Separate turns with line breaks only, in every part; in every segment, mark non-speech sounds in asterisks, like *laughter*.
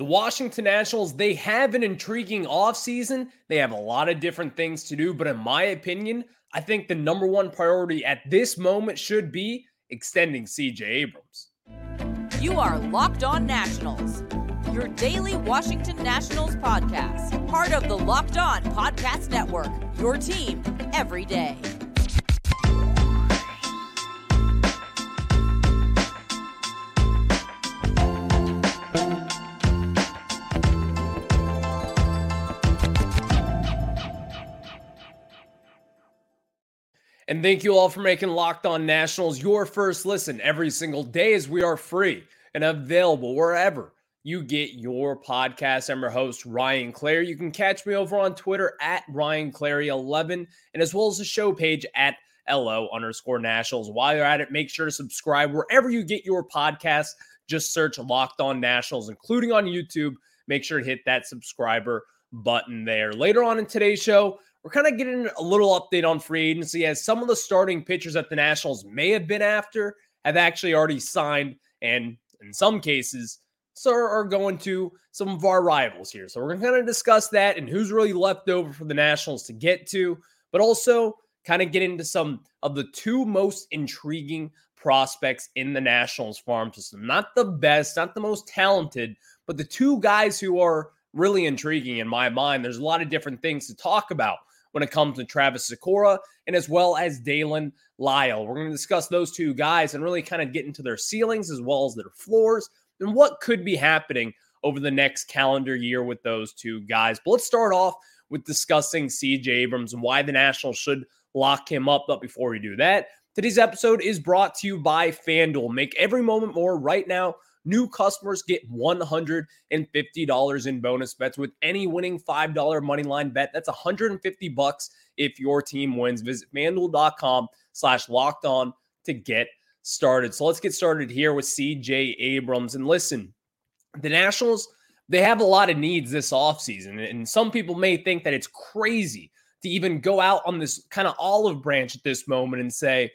The Washington Nationals, they have an intriguing offseason. They have a lot of different things to do, but in my opinion, I think the number one priority at this moment should be extending CJ Abrams.
You are Locked On Nationals, your daily Washington Nationals podcast, part of the Locked On Podcast Network, your team every day.
And thank you all for making Locked On Nationals your first listen every single day as we are free and available wherever you get your podcast. I'm your host, Ryan Clary. You can catch me over on Twitter at Ryan Clary11 and as well as the show page at LO underscore Nationals. While you're at it, make sure to subscribe wherever you get your podcast. Just search Locked On Nationals, including on YouTube. Make sure to hit that subscriber button there. Later on in today's show, we're kind of getting a little update on free agency as some of the starting pitchers that the Nationals may have been after have actually already signed, and in some cases, so are going to some of our rivals here. So we're going to kind of discuss that and who's really left over for the Nationals to get to, but also kind of get into some of the two most intriguing prospects in the Nationals farm system. Not the best, not the most talented, but the two guys who are really intriguing in my mind. There's a lot of different things to talk about when it comes to Travis Sykora and as well as Daylen Lile. We're going to discuss those two guys and really kind of get into their ceilings as well as their floors and what could be happening over the next calendar year with those two guys. But let's start off with discussing CJ Abrams and why the Nationals should lock him up. But before we do that, today's episode is brought to you by FanDuel. Make every moment more right now New customers get $150 in bonus bets with any winning $5 money line bet. That's 150 bucks if your team wins. Visit fanduel.com slash locked on to get started. So let's get started here with CJ Abrams. And listen, the Nationals, they have a lot of needs this offseason. And some people may think that it's crazy to even go out on this kind of olive branch at this moment and say,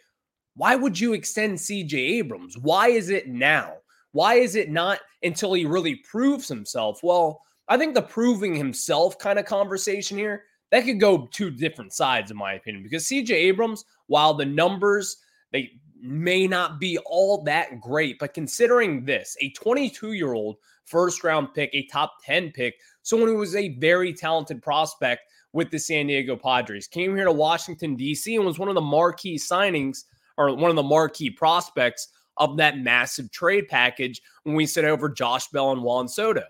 why would you extend CJ Abrams? Why is it now? Why is it not until he really proves himself? Well, I think the proving himself kind of conversation here, that could go two different sides, in my opinion, because CJ Abrams, while the numbers, they may not be all that great, but considering this, a 22 year old first round pick, a top 10 pick, someone who was a very talented prospect with the San Diego Padres, came here to Washington, D.C., and was one of the marquee signings or one of the marquee prospects of that massive trade package when we sent over Josh Bell and Juan Soto.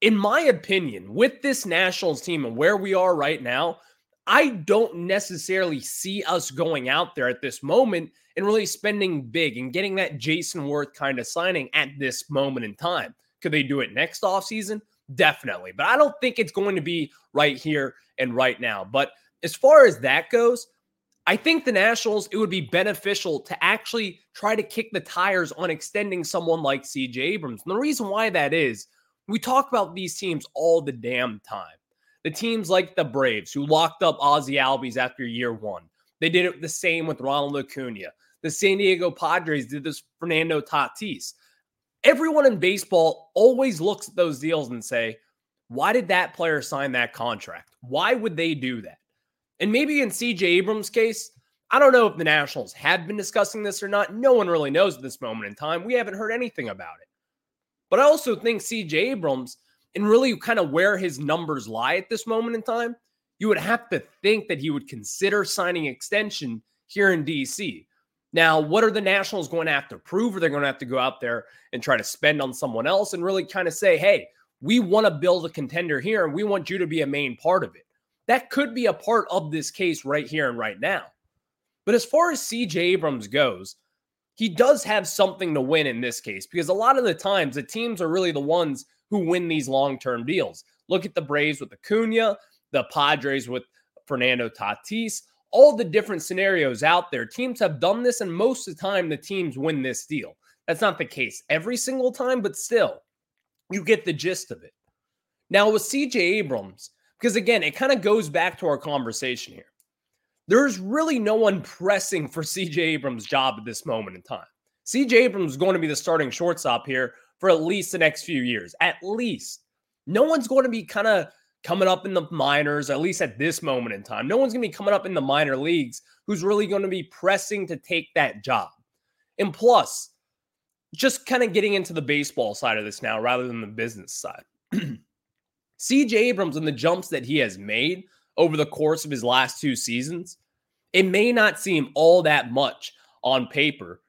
In my opinion, with this Nationals team and where we are right now, I don't necessarily see us going out there at this moment and really spending big and getting that Jayson Werth kind of signing at this moment in time. Could they do it next offseason? Definitely. But I don't think it's going to be right here and right now. But as far as that goes, I think the Nationals, it would be beneficial to actually try to kick the tires on extending someone like CJ Abrams. And the reason why that is, we talk about these teams all the damn time. The teams like the Braves, who locked up Ozzie Albies after year one, they did it the same with Ronald Acuna. The San Diego Padres did this Fernando Tatis. Everyone in baseball always looks at those deals and say, why did that player sign that contract? Why would they do that? And maybe in CJ Abrams' case, I don't know if the Nationals have been discussing this or not. No one really knows at this moment in time. We haven't heard anything about it. But I also think CJ Abrams, and really kind of where his numbers lie at this moment in time, you would have to think that he would consider signing extension here in DC. Now, what are the Nationals going to have to prove? Are they going to have to go out there and try to spend on someone else and really kind of say, hey, we want to build a contender here and we want you to be a main part of it? That could be a part of this case right here and right now. But as far as CJ Abrams goes, he does have something to win in this case because a lot of the times the teams are really the ones who win these long term deals. Look at the Braves with Acuna, the Padres with Fernando Tatis, all the different scenarios out there. Teams have done this, and most of the time the teams win this deal. That's not the case every single time, but still, you get the gist of it. Now, with CJ Abrams, because again, it kind of goes back to our conversation here. There's really no one pressing for CJ Abrams' job at this moment in time. CJ Abrams is going to be the starting shortstop here for at least the next few years. At least. No one's going to be kind of coming up in the minors, at least at this moment in time. No one's going to be coming up in the minor leagues who's really going to be pressing to take that job. And plus, just kind of getting into the baseball side of this now rather than the business side. *clears throat* CJ Abrams and the jumps that he has made over the course of his last two seasons, it may not seem all that much on paper.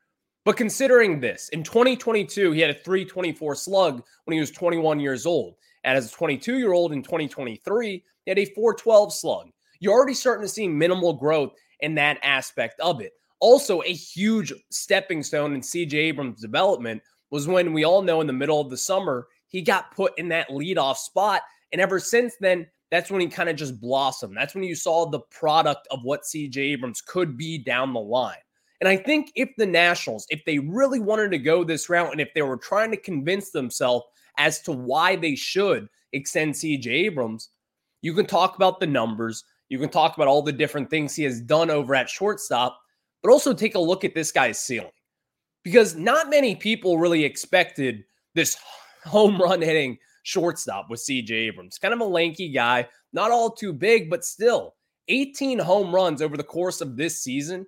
But considering this, in 2022, he had a 324 slug when he was 21 years old. And as a 22 year old in 2023, he had a 412 slug. You're already starting to see minimal growth in that aspect of it. Also, a huge stepping stone in CJ Abrams' development was when we all know in the middle of the summer, he got put in that leadoff spot. And ever since then, that's when he kind of just blossomed. That's when you saw the product of what CJ Abrams could be down the line. And I think if the Nationals, if they really wanted to go this route and if they were trying to convince themselves as to why they should extend CJ Abrams, you can talk about the numbers. You can talk about all the different things he has done over at shortstop, but also take a look at this guy's ceiling. Because not many people really expected this *laughs* home run hitting shortstop with CJ Abrams. Kind of a lanky guy, not all too big, but still 18 home runs over the course of this season,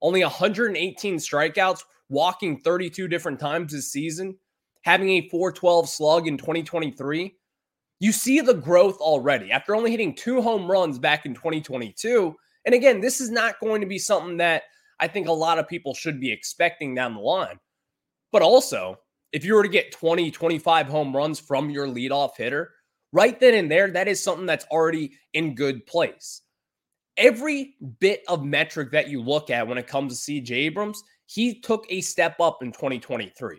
only 118 strikeouts, walking 32 different times this season having a 412 slug in 2023, you see the growth already after only hitting two home runs back in 2022. And again, this is not going to be something that I think a lot of people should be expecting down the line. But also, if you were to get 20, 25 home runs from your leadoff hitter, right then and there, that is something that's already in good place. Every bit of metric that you look at when it comes to CJ Abrams, he took a step up in 2023.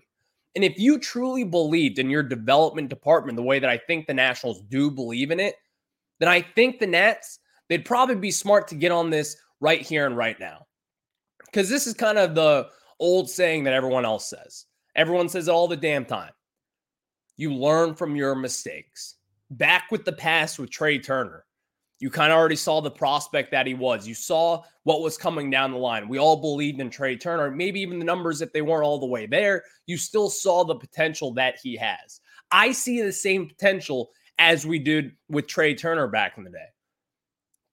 And if you truly believed in your development department the way that I think the Nationals do believe in it, then I think the Nats, they'd probably be smart to get on this right here and right now. Because this is kind of the old saying that everyone else says. Everyone says all the damn time. You learn from your mistakes. Back with the past with Trea Turner. You kind of already saw the prospect that he was. You saw what was coming down the line. We all believed in Trea Turner. Maybe even the numbers, if they weren't all the way there, you still saw the potential that he has. I see the same potential as we did with Trea Turner back in the day.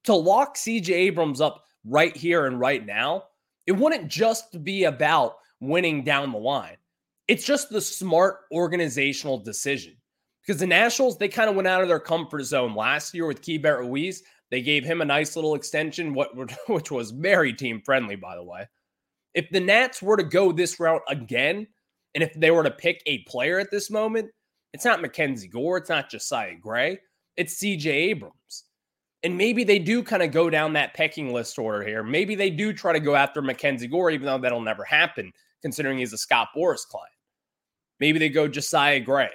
To lock CJ Abrams up right here and right now, it wouldn't just be about winning down the line. It's just the smart organizational decision because the Nationals, they kind of went out of their comfort zone last year with Keibert Ruiz. They gave him a nice little extension, what *laughs* which was very team friendly, by the way. If the Nats were to go this route again, and if they were to pick a player at this moment, it's not Mackenzie Gore, it's not Josiah Gray, it's CJ Abrams. And maybe they do kind of go down that pecking list order here. Maybe they do try to go after Mackenzie Gore, even though that'll never happen, considering he's a Scott Boras client. Maybe they go Josiah Gray.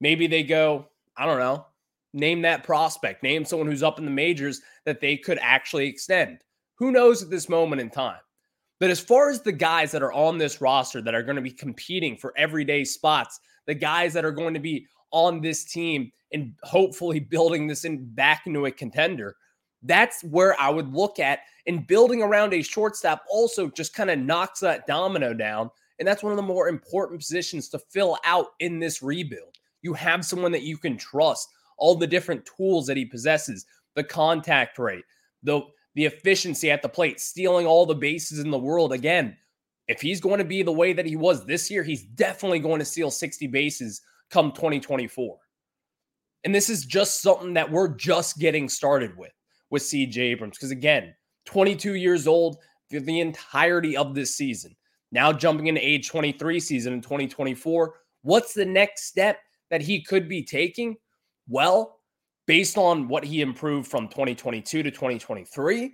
Maybe they go, I don't know, name that prospect, name someone who's up in the majors that they could actually extend. Who knows at this moment in time? But as far as the guys that are on this roster that are going to be competing for everyday spots, the guys that are going to be on this team and hopefully building this in back into a contender, that's where I would look at. And building around a shortstop also just kind of knocks that domino down. And that's one of the more important positions to fill out in this rebuild. You have someone that you can trust, all the different tools that he possesses, the contact rate, the the efficiency at the plate, stealing all the bases in the world. Again, if he's going to be the way that he was this year, he's definitely going to steal 60 bases come 2024. And this is just something that we're just getting started with with CJ Abrams. Because again, 22 years old for the entirety of this season. Now jumping into age 23 season in 2024. What's the next step that he could be taking? Well, based on what he improved from 2022 to 2023,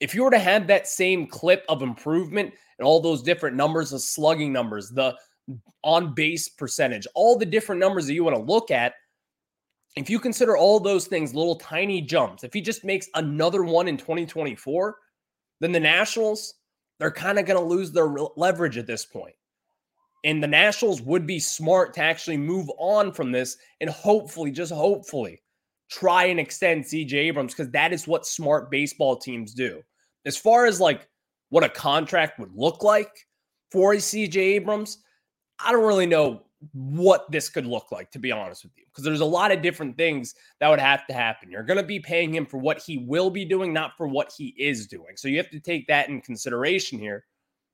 if you were to have that same clip of improvement and all those different numbers, the slugging numbers, the on base percentage, all the different numbers that you want to look at, if you consider all those things little tiny jumps, if he just makes another one in 2024, then the Nationals, they're kind of going to lose their leverage at this point. And the Nationals would be smart to actually move on from this and hopefully, just hopefully, try and extend CJ Abrams because that is what smart baseball teams do. As far as like what a contract would look like for a CJ Abrams, I don't really know what this could look like, to be honest with you, because there's a lot of different things that would have to happen. You're going to be paying him for what he will be doing, not for what he is doing. So you have to take that in consideration here.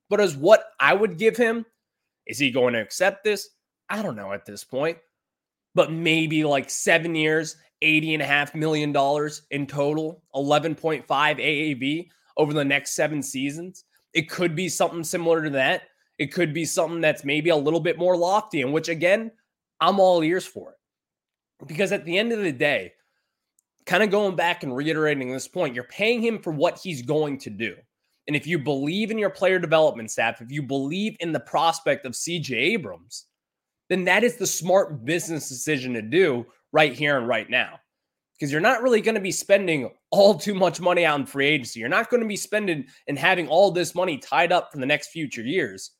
But as what I would give him, is he going to accept this? I don't know at this point, but maybe like seven years, 80 and a half million dollars in total, 11.5 AAV over the next seven seasons. It could be something similar to that. It could be something that's maybe a little bit more lofty, and which again, I'm all ears for it. Because at the end of the day, kind of going back and reiterating this point, you're paying him for what he's going to do. And if you believe in your player development staff, if you believe in the prospect of CJ Abrams, then that is the smart business decision to do right here and right now. Because you're not really going to be spending all too much money out in free agency. You're not going to be spending and having all this money tied up for the next future years.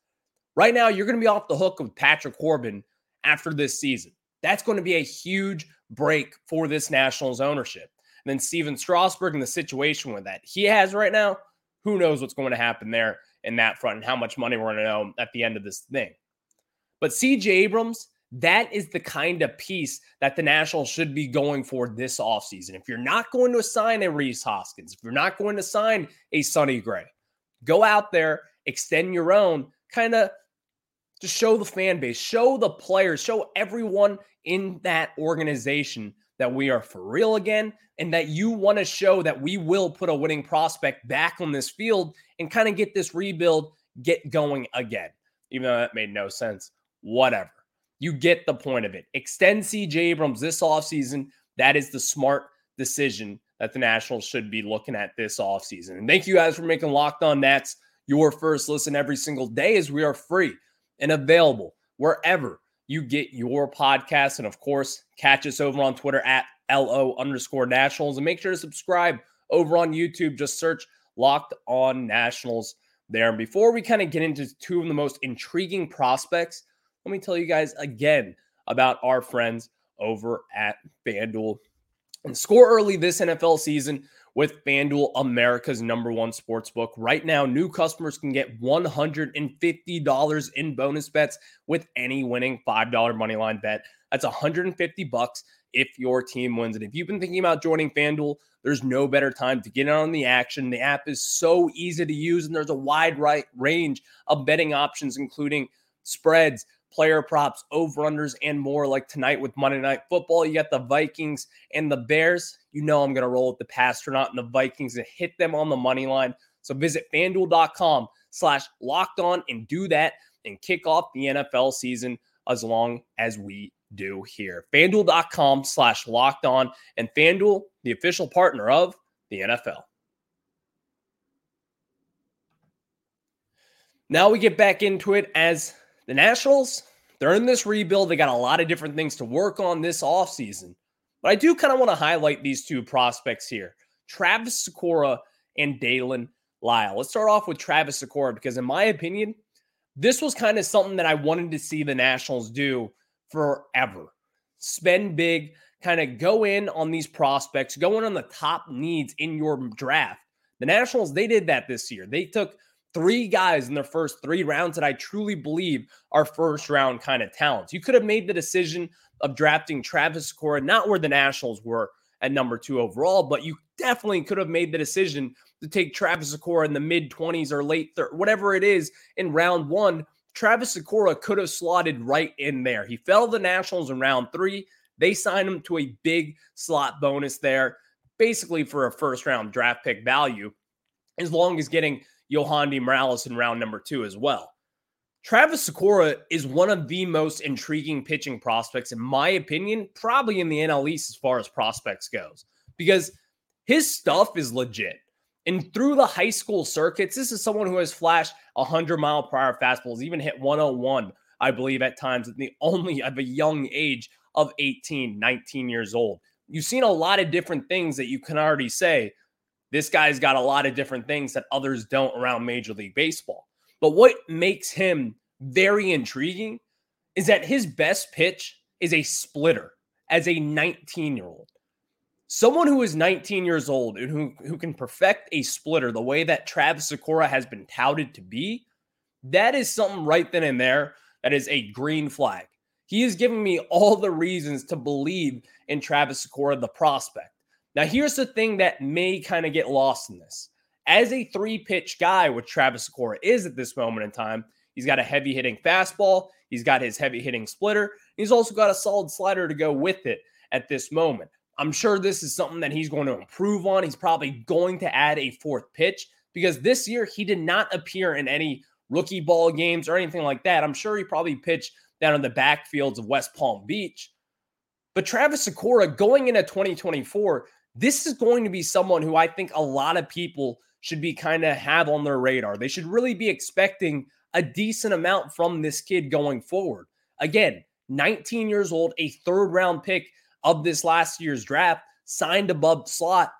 Right now, you're going to be off the hook with Patrick Corbin after this season. That's going to be a huge break for this Nationals ownership. And then Stephen Strasburg and the situation with that he has right now, who knows what's going to happen there in that front and how much money we're going to know at the end of this thing. But CJ Abrams, that is the kind of piece that the Nationals should be going for this offseason. If you're not going to sign a Rhys Hoskins, if you're not going to sign a Sonny Gray, go out there, extend your own, kind of just show the fan base, show the players, show everyone in that organization that we are for real again and that you want to show that we will put a winning prospect back on this field and kind of get this rebuild get going again. Even though that made no sense. Whatever. You get the point of it. Extend CJ Abrams this offseason. That is the smart decision that the Nationals should be looking at this offseason. And thank you guys for making Locked On Nats your first listen every single day as we are free and available wherever you get your podcast. And of course, catch us over on Twitter at LO underscore nationals and make sure to subscribe over on YouTube. Just search Locked On Nationals there. And before we kind of get into two of the most intriguing prospects, let me tell you guys again about our friends over at FanDuel. And score early this NFL season with FanDuel, America's number one sports book. Right now, new customers can get $150 in bonus bets with any winning $5 money line bet. That's 150 bucks if your team wins. And if you've been thinking about joining FanDuel, there's no better time to get on the action. The app is so easy to use, and there's a wide right range of betting options, including spreads, player props, over unders, and more. Like tonight with Monday Night Football, you got the Vikings and the Bears. You know I'm going to roll with the Passtronaut and the Vikings and hit them on the money line. So visit fanduel.com slash locked on and do that and kick off the NFL season as long as we do here. FanDuel.com slash locked on and FanDuel, the official partner of the NFL. Now we get back into it as the Nationals, they're in this rebuild. They got a lot of different things to work on this offseason. But I do kind of want to highlight these two prospects here Travis Sykora and Daylen Lile. Let's start off with Travis Sykora because, in my opinion, this was kind of something that I wanted to see the Nationals do forever. Spend big, kind of go in on these prospects, go in on the top needs in your draft. The Nationals, they did that this year. They took three guys in their first three rounds that I truly believe are first round kind of talents. You could have made the decision of drafting Travis Sykora, not where the Nationals were at number two overall, but you definitely could have made the decision to take Travis Sykora in the mid 20s or late third, whatever it is in round one. Travis Sykora could have slotted right in there. He fell the Nationals in round three. They signed him to a big slot bonus there, basically for a first round draft pick value, as long as getting Yohandy Morales in round number two as well. Travis Sykora is one of the most intriguing pitching prospects, in my opinion, probably in the NL East as far as prospects goes, because his stuff is legit. And through the high school circuits, this is someone who has flashed 100 mile per hour fastballs, even hit 101, I believe, at times, at the only of a young age of 18, 19 years old. You've seen a lot of different things that you can already say this guy's got a lot of different things that others don't around Major League Baseball. But what makes him very intriguing is that his best pitch is a splitter as a 19 year old. Someone who is 19 years old and who, who can perfect a splitter the way that Travis Sykora has been touted to be, that is something right then and there that is a green flag. He is giving me all the reasons to believe in Travis Sykora, the prospect. Now, here's the thing that may kind of get lost in this. As a three pitch guy, which Travis Sykora is at this moment in time, he's got a heavy hitting fastball, he's got his heavy hitting splitter, he's also got a solid slider to go with it at this moment. I'm sure this is something that he's going to improve on. He's probably going to add a fourth pitch because this year he did not appear in any rookie ball games or anything like that. I'm sure he probably pitched down in the backfields of West Palm Beach. But Travis Sykora going into 2024, this is going to be someone who I think a lot of people should be kind of have on their radar. They should really be expecting a decent amount from this kid going forward. Again, 19 years old, a third round pick of this last year's draft, signed above slot.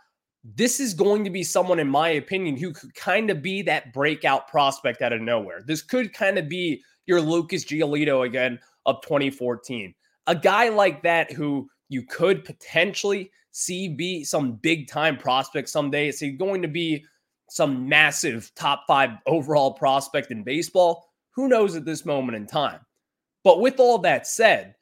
This is going to be someone, in my opinion, who could kind of be that breakout prospect out of nowhere. This could kind of be your Lucas Giolito again of 2014. A guy like that who you could potentially see be some big time prospect someday. Is he going to be some massive top five overall prospect in baseball? Who knows at this moment in time? But with all that said,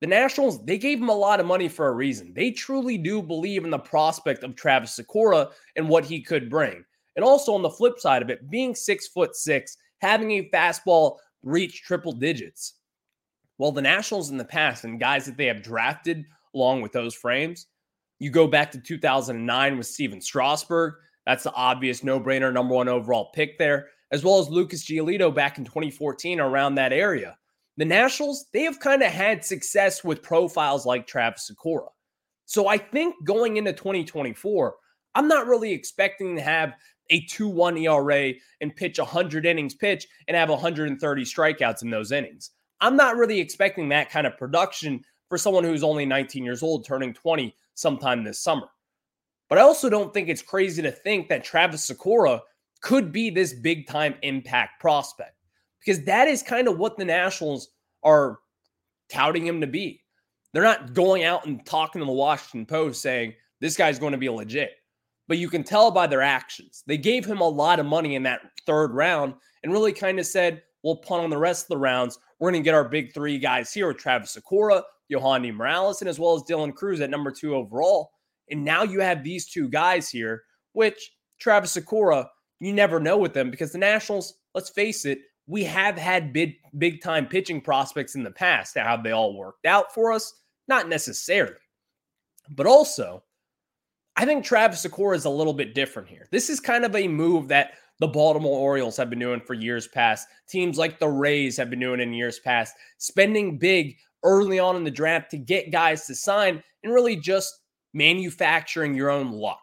the Nationals, they gave him a lot of money for a reason. They truly do believe in the prospect of Travis Sykora and what he could bring. And also on the flip side of it, being six foot six, having a fastball reach triple digits. Well, the Nationals in the past and guys that they have drafted along with those frames, you go back to 2009 with Stephen Strasburg. That's the obvious no brainer number one overall pick there, as well as Lucas Giolito back in 2014 around that area. The Nationals, they have kind of had success with profiles like Travis Sykora. So I think going into 2024, I'm not really expecting to have a 2 1 ERA and pitch 100 innings pitch and have 130 strikeouts in those innings. I'm not really expecting that kind of production for someone who's only 19 years old, turning 20 sometime this summer. But I also don't think it's crazy to think that Travis Sykora could be this big time impact prospect because that is kind of what the Nationals are touting him to be. They're not going out and talking to the Washington Post saying this guy's going to be legit but you can tell by their actions. They gave him a lot of money in that third round and really kind of said, we'll punt on the rest of the rounds. We're going to get our big three guys here with Travis Sykora, Yohandy Morales, and as well as Dylan Crews at number two overall. And now you have these two guys here, which Travis Sykora, you never know with them because the Nationals, let's face it, we have had big big time pitching prospects in the past. How have they all worked out for us? Not necessarily. But also, I think Travis Sykora is a little bit different here. This is kind of a move that the Baltimore Orioles have been doing for years past. Teams like the Rays have been doing in years past, spending big early on in the draft to get guys to sign and really just manufacturing your own luck.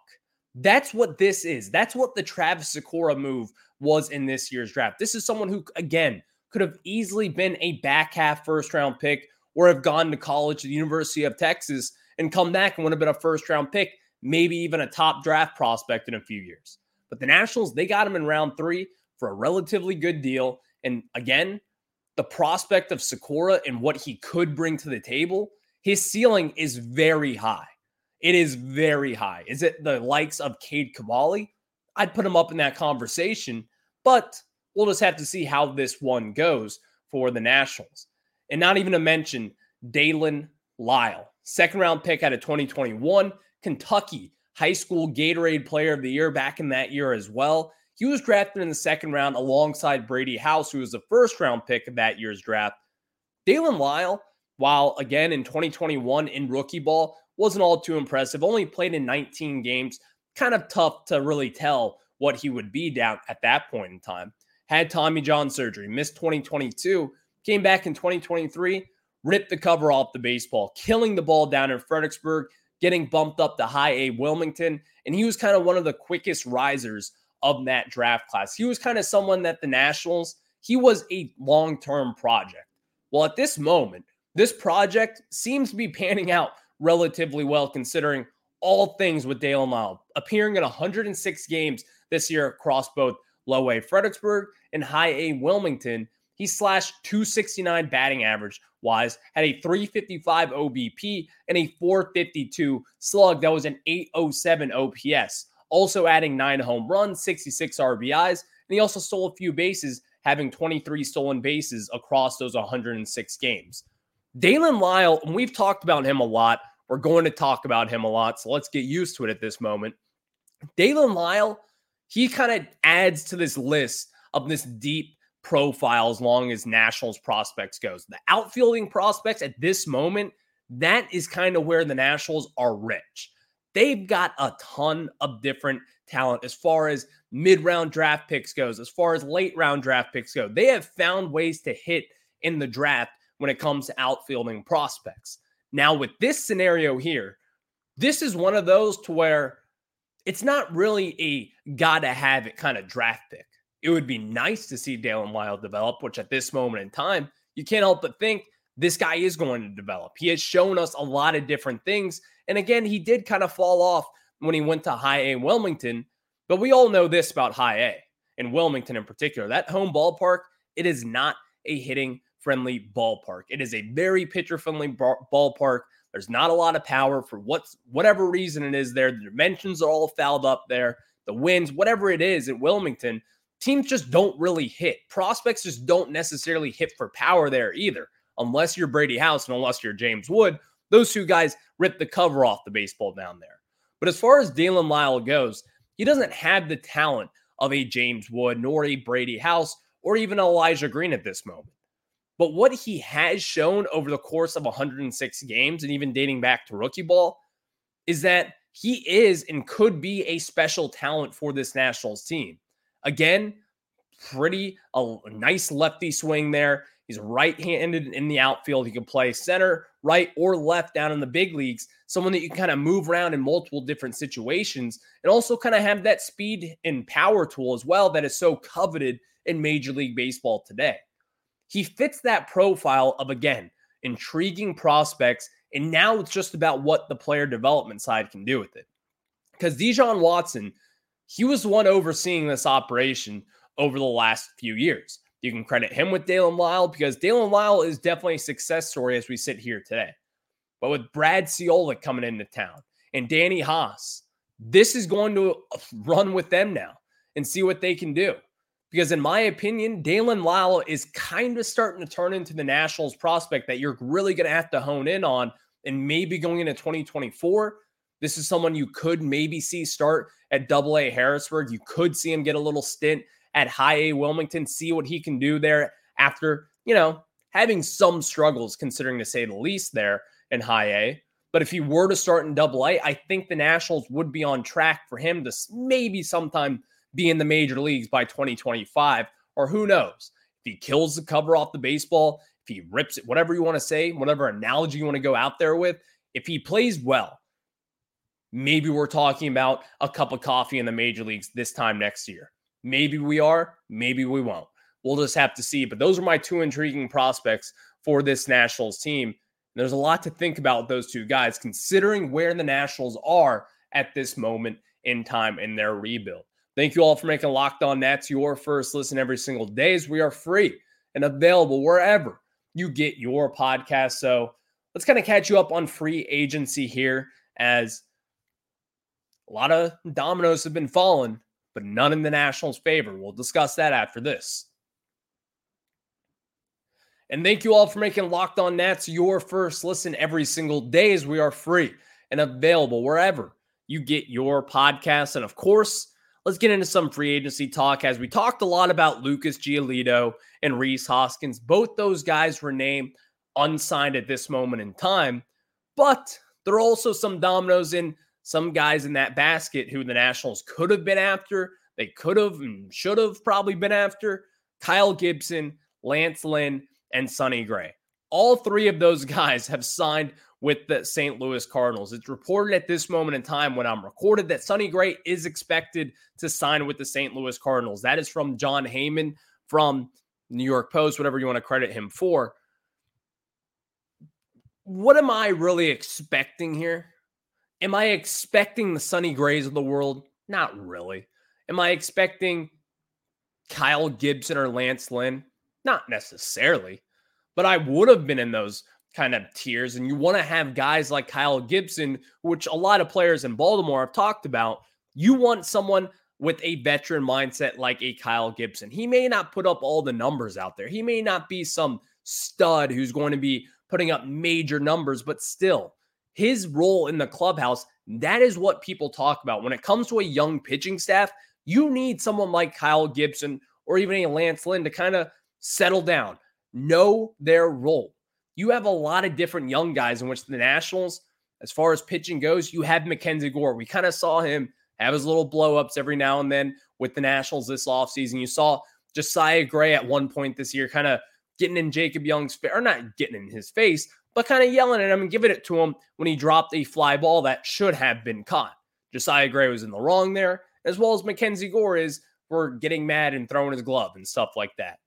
That's what this is. That's what the Travis Sykora move was in this year's draft. This is someone who, again, could have easily been a back half first round pick or have gone to college at the University of Texas and come back and would have been a first round pick maybe even a top draft prospect in a few years. But the Nationals, they got him in round three for a relatively good deal. And again, the prospect of Sykora and what he could bring to the table, his ceiling is very high. It is very high. Is it the likes of Cade Cavalli? I'd put him up in that conversation, but we'll just have to see how this one goes for the Nationals. And not even to mention Daylen Lile, second round pick out of 2021. Kentucky High School Gatorade Player of the Year back in that year as well. He was drafted in the second round alongside Brady House, who was the first round pick of that year's draft. Daylen Lile, while again in 2021 in rookie ball, wasn't all too impressive. Only played in 19 games. Kind of tough to really tell what he would be down at that point in time. Had Tommy John surgery, missed 2022, came back in 2023, ripped the cover off the baseball, killing the ball down in Fredericksburg, getting bumped up to high A Wilmington. And he was kind of one of the quickest risers of that draft class. He was kind of someone that the Nationals, he was a long term project. Well, at this moment, this project seems to be panning out relatively well considering all things with Dale Lile, appearing in 106 games this year across both low A Fredericksburg and high A Wilmington. He slashed 269 batting average wise, had a 355 OBP and a 452 slug. That was an 807 OPS. Also adding nine home runs, 66 RBIs, and he also stole a few bases, having 23 stolen bases across those 106 games. Daylen Lile, and we've talked about him a lot. We're going to talk about him a lot. So let's get used to it at this moment. Daylen Lile, he kind of adds to this list of this deep profile as long as Nationals prospects goes. The outfielding prospects at this moment, that is kind of where the Nationals are rich. They've got a ton of different talent as far as mid-round draft picks goes, as far as late round draft picks go. They have found ways to hit in the draft when it comes to outfielding prospects. Now with this scenario here, this is one of those to where it's not really a gotta have it kind of draft pick. It would be nice to see Daylen Lile develop, which at this moment in time, you can't help but think this guy is going to develop. He has shown us a lot of different things. And again, he did kind of fall off when he went to high A in Wilmington. But we all know this about high A and Wilmington in particular. That home ballpark, it is not a hitting friendly ballpark. It is a very pitcher friendly ballpark. There's not a lot of power for what's whatever reason it is there. The dimensions are all fouled up there. The winds, whatever it is at Wilmington, teams just don't really hit. Prospects just don't necessarily hit for power there either, unless you're Brady House and unless you're James Wood. Those two guys rip the cover off the baseball down there. But as far as Daylen Lile goes, he doesn't have the talent of a James Wood, nor a Brady House, or even Elijah Green at this moment. But what he has shown over the course of 106 games and even dating back to rookie ball is that he is and could be a special talent for this Nationals team. Again, pretty a nice lefty swing there. He's right-handed in the outfield. He can play center, right, or left down in the big leagues. Someone that you can kind of move around in multiple different situations and also kind of have that speed and power tool as well that is so coveted in Major League Baseball today. He fits that profile of again, intriguing prospects, and now it's just about what the player development side can do with it. Because De Jon Watson he was the one overseeing this operation over the last few years. You can credit him with Daylen Lile because Daylen Lile is definitely a success story as we sit here today. But with Brad Ciolek coming into town and Danny Haas, this is going to run with them now and see what they can do. Because in my opinion, Daylen Lile is kind of starting to turn into the Nationals prospect that you're really going to have to hone in on and maybe going into 2024 this is someone you could maybe see start at double A Harrisburg. You could see him get a little stint at high A Wilmington, see what he can do there after, you know, having some struggles, considering to say the least, there in high A. But if he were to start in double A, I think the Nationals would be on track for him to maybe sometime be in the major leagues by 2025, or who knows? If he kills the cover off the baseball, if he rips it, whatever you want to say, whatever analogy you want to go out there with, if he plays well, Maybe we're talking about a cup of coffee in the major leagues this time next year. Maybe we are, maybe we won't. We'll just have to see. But those are my two intriguing prospects for this Nationals team. And there's a lot to think about those two guys, considering where the Nationals are at this moment in time in their rebuild. Thank you all for making Locked On Nats your first listen every single day as we are free and available wherever you get your podcast. So let's kind of catch you up on free agency here as a lot of dominoes have been falling, but none in the Nationals' favor. We'll discuss that after this. And thank you all for making Locked On Nats your first listen every single day as we are free and available wherever you get your podcasts. And of course, let's get into some free agency talk as we talked a lot about Lucas Giolito and Rhys Hoskins. Both those guys were named unsigned at this moment in time, but there are also some dominoes in some guys in that basket who the Nationals could have been after. They could have and should have probably been after Kyle Gibson, Lance Lynn, and Sonny Gray. All three of those *laughs* guys have signed with the St. Louis Cardinals. It's reported at this moment in time when I'm recorded that Sonny Gray is expected to sign with the St. Louis Cardinals. That is from Jon Heyman from New York Post, whatever you want to credit him for. What am I really expecting here? Am I expecting the Sonny Grays of the world? Not really. Am I expecting Kyle Gibson or Lance Lynn? Not necessarily, but I would have been in those kind of tiers. And you want to have guys like Kyle Gibson, which a lot of players in Baltimore have talked about. You want someone with a veteran mindset like a Kyle Gibson. He may not put up all the numbers out there, he may not be some stud who's going to be putting up major numbers, but still, his role in the clubhouse, that is what people talk about. When it comes to a young pitching staff, you need someone like Kyle Gibson or even a Lance Lynn to kind of settle down, know their role. You have a lot of different young guys in which the Nationals, as far as pitching goes, you have Mackenzie Gore. We kind of saw him have his little blowups every now and then with the Nationals this offseason. You saw Josiah Gray at one point this year kind of getting in Jacob Young's face, or not getting in his face, but kind of yelling at him and giving it to him when he dropped a fly ball that should have been caught. Josiah Gray was in the wrong there, as well as Mackenzie Gore is for getting mad and throwing his glove and stuff like that.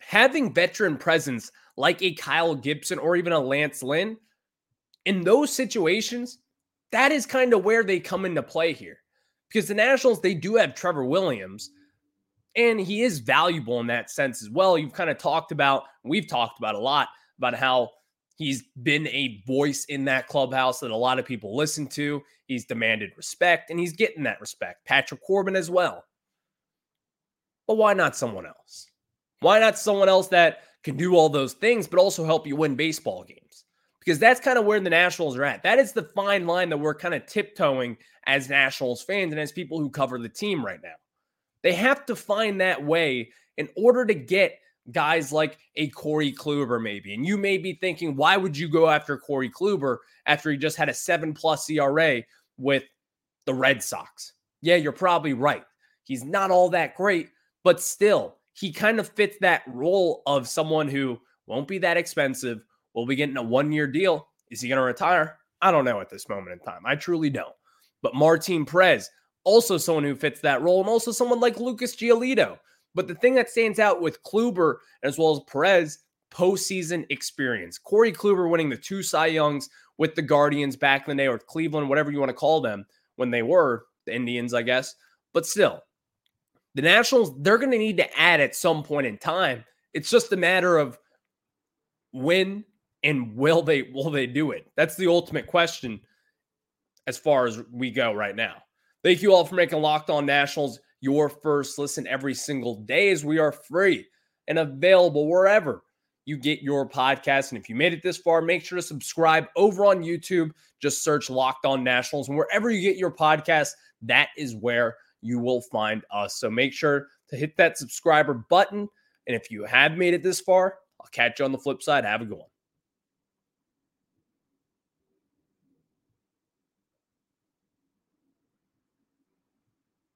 Having veteran presence like a Kyle Gibson or even a Lance Lynn, in those situations, that is kind of where they come into play here. Because the Nationals, they do have Trevor Williams, and he is valuable in that sense as well. You've kind of talked about, we've talked about a lot about how he's been a voice in that clubhouse that a lot of people listen to. He's demanded respect, and he's getting that respect. Patrick Corbin as well. But why not someone else? Why not someone else that can do all those things, but also help you win baseball games? Because that's kind of where the Nationals are at. That is the fine line that we're kind of tiptoeing as Nationals fans and as people who cover the team right now. They have to find that way in order to get guys like a Corey Kluber, maybe. And you may be thinking, why would you go after Corey Kluber after he just had a seven plus ERA with the Red Sox? Yeah, you're probably right. He's not all that great, but still, he kind of fits that role of someone who won't be that expensive, will be getting a one year deal. Is he going to retire? I don't know at this moment in time. I truly don't. But Martin Perez, also someone who fits that role, and also someone like Lucas Giolito. But the thing that stands out with Kluber as well as Perez, postseason experience. Corey Kluber winning the two Cy Youngs with the Guardians back in the day, or Cleveland, whatever you want to call them, when they were the Indians, I guess. But still, the Nationals, they're going to need to add at some point in time. It's just a matter of when and will they will they do it? That's the ultimate question as far as we go right now. Thank you all for making Locked On Nationals your first listen every single day as we are free and available wherever you get your podcast. And if you made it this far, make sure to subscribe over on YouTube. Just search Locked On Nationals. And wherever you get your podcast, that is where you will find us. So make sure to hit that subscriber button. And if you have made it this far, I'll catch you on the flip side. Have a good one.